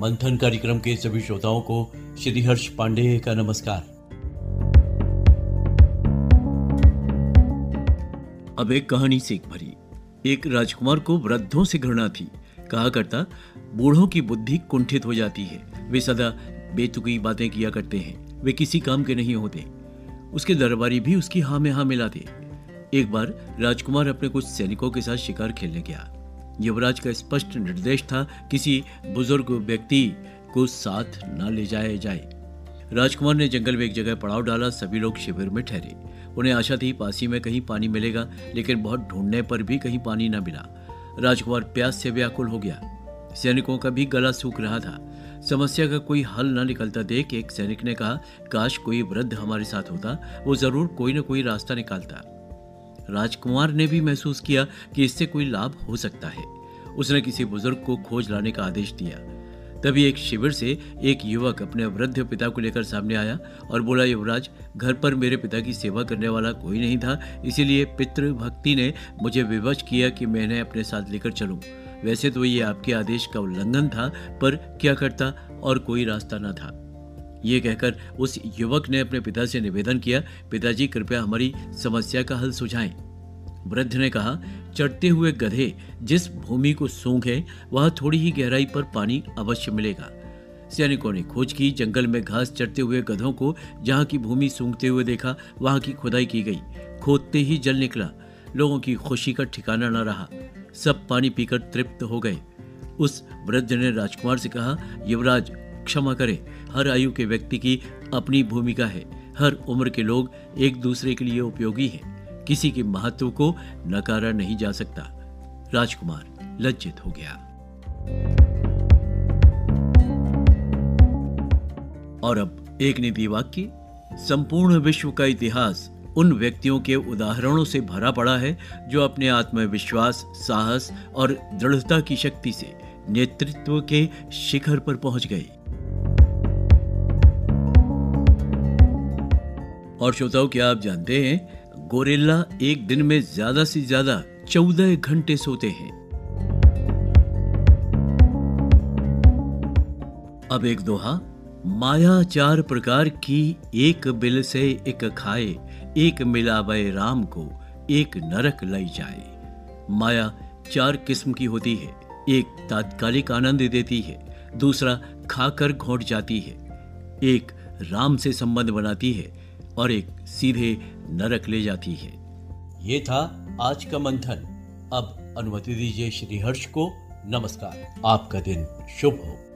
मंथन कार्यक्रम के सभी श्रोताओं को श्री हर्ष पांडे का नमस्कार। अब एक कहानी सीख भरी। एक राजकुमार को वृद्धों से घृणा थी। कहा करता, बूढ़ों की बुद्धि कुंठित हो जाती है। वे सदा बेतुकी बातें किया करते हैं। वे किसी काम के नहीं होते। उसके दरबारी भी उसकी हाँ में हाँ मिलाते। एक बार राजकुमार अपने कुछ सैनिकों के साथ शिकार खेलने गया। युवराज का स्पष्ट निर्देश था किसी बुज़ुर्ग व्यक्ति को साथ न ले जाया जाए। राजकुमार ने जंगल में एक जगह पड़ाव डाला, सभी लोग शिविर में ठहरे। उन्हें आशा थी पासी में कहीं पानी मिलेगा, लेकिन बहुत ढूँढने पर भी कहीं पानी न मिला। राजकुमार प्यास से व्याकुल हो गया। सैनिकों का भी गला सूख रहा था। समस्या का कोई हल न निकलता देख एक सैनिक ने कहा, काश कोई वृद्ध हमारे साथ होता, वो ज़रूर कोई न कोई रास्ता निकालता। राजकुमार ने भी महसूस किया कि इससे कोई लाभ हो सकता है। उसने किसी बुज़ुर्ग को खोज लाने का आदेश दिया। तभी एक शिविर से एक युवक अपने वृद्ध पिता को लेकर सामने आया और बोला, युवराज, घर पर मेरे पिता की सेवा करने वाला कोई नहीं था, इसीलिए पितृभक्ति ने मुझे विवश किया कि मैंने अपने साथ लेकर चलूँ। वैसे तो ये आपके आदेश का उल्लंघन था, पर क्या करता और कोई रास्ता न था। ये कहकर उस युवक ने अपने पिता से निवेदन किया, पिताजी, कृपया हमारी समस्या का हल सुझाएँ। वृद्ध ने कहा, चढ़ते हुए गधे जिस भूमि को सूंघे वहाँ थोड़ी ही गहराई पर पानी अवश्य मिलेगा। सैनिकों ने खोज की, जंगल में घास चढ़ते हुए गधों को जहाँ की भूमि सूंघते हुए देखा, वहाँ की खुदाई की गई। खोदते ही जल निकला। लोगों की खुशी का ठिकाना न रहा। सब पानी पीकर तृप्त हो गए। उस वृद्ध ने राजकुमार से कहा, युवराज, क्षमा करे। हर आयु के व्यक्ति की अपनी भूमिका है। हर उम्र के लोग एक दूसरे के लिए उपयोगी हैं। किसी के महत्व को नकारा नहीं जा सकता। राजकुमार लज्जित हो गया। और अब एक नीति वाक्य, संपूर्ण विश्व का इतिहास उन व्यक्तियों के उदाहरणों से भरा पड़ा है, जो अपने आत्मविश्वास, साहस और दृढ़ता की शक्ति से नेतृत्व के शिखर पर पहुँच गए और श्रोताओं, क्या आप जानते हैं गोरेला एक दिन में ज़्यादा से ज़्यादा चौदह घंटे सोते हैं। अब एक दोहा माया चार प्रकार की एक बिल से एक खाए, एक मिलावे राम को एक नरक लाई जाए। माया चार किस्म की होती है, एक तात्कालिक आनंद देती है, दूसरा खाकर घोट जाती है, एक राम से संबंध बनाती है और एक सीधे नरक ले जाती है। ये था आज का मंथन। अब अनुमति दीजिए श्रीहर्ष को। नमस्कार। आपका दिन शुभ हो।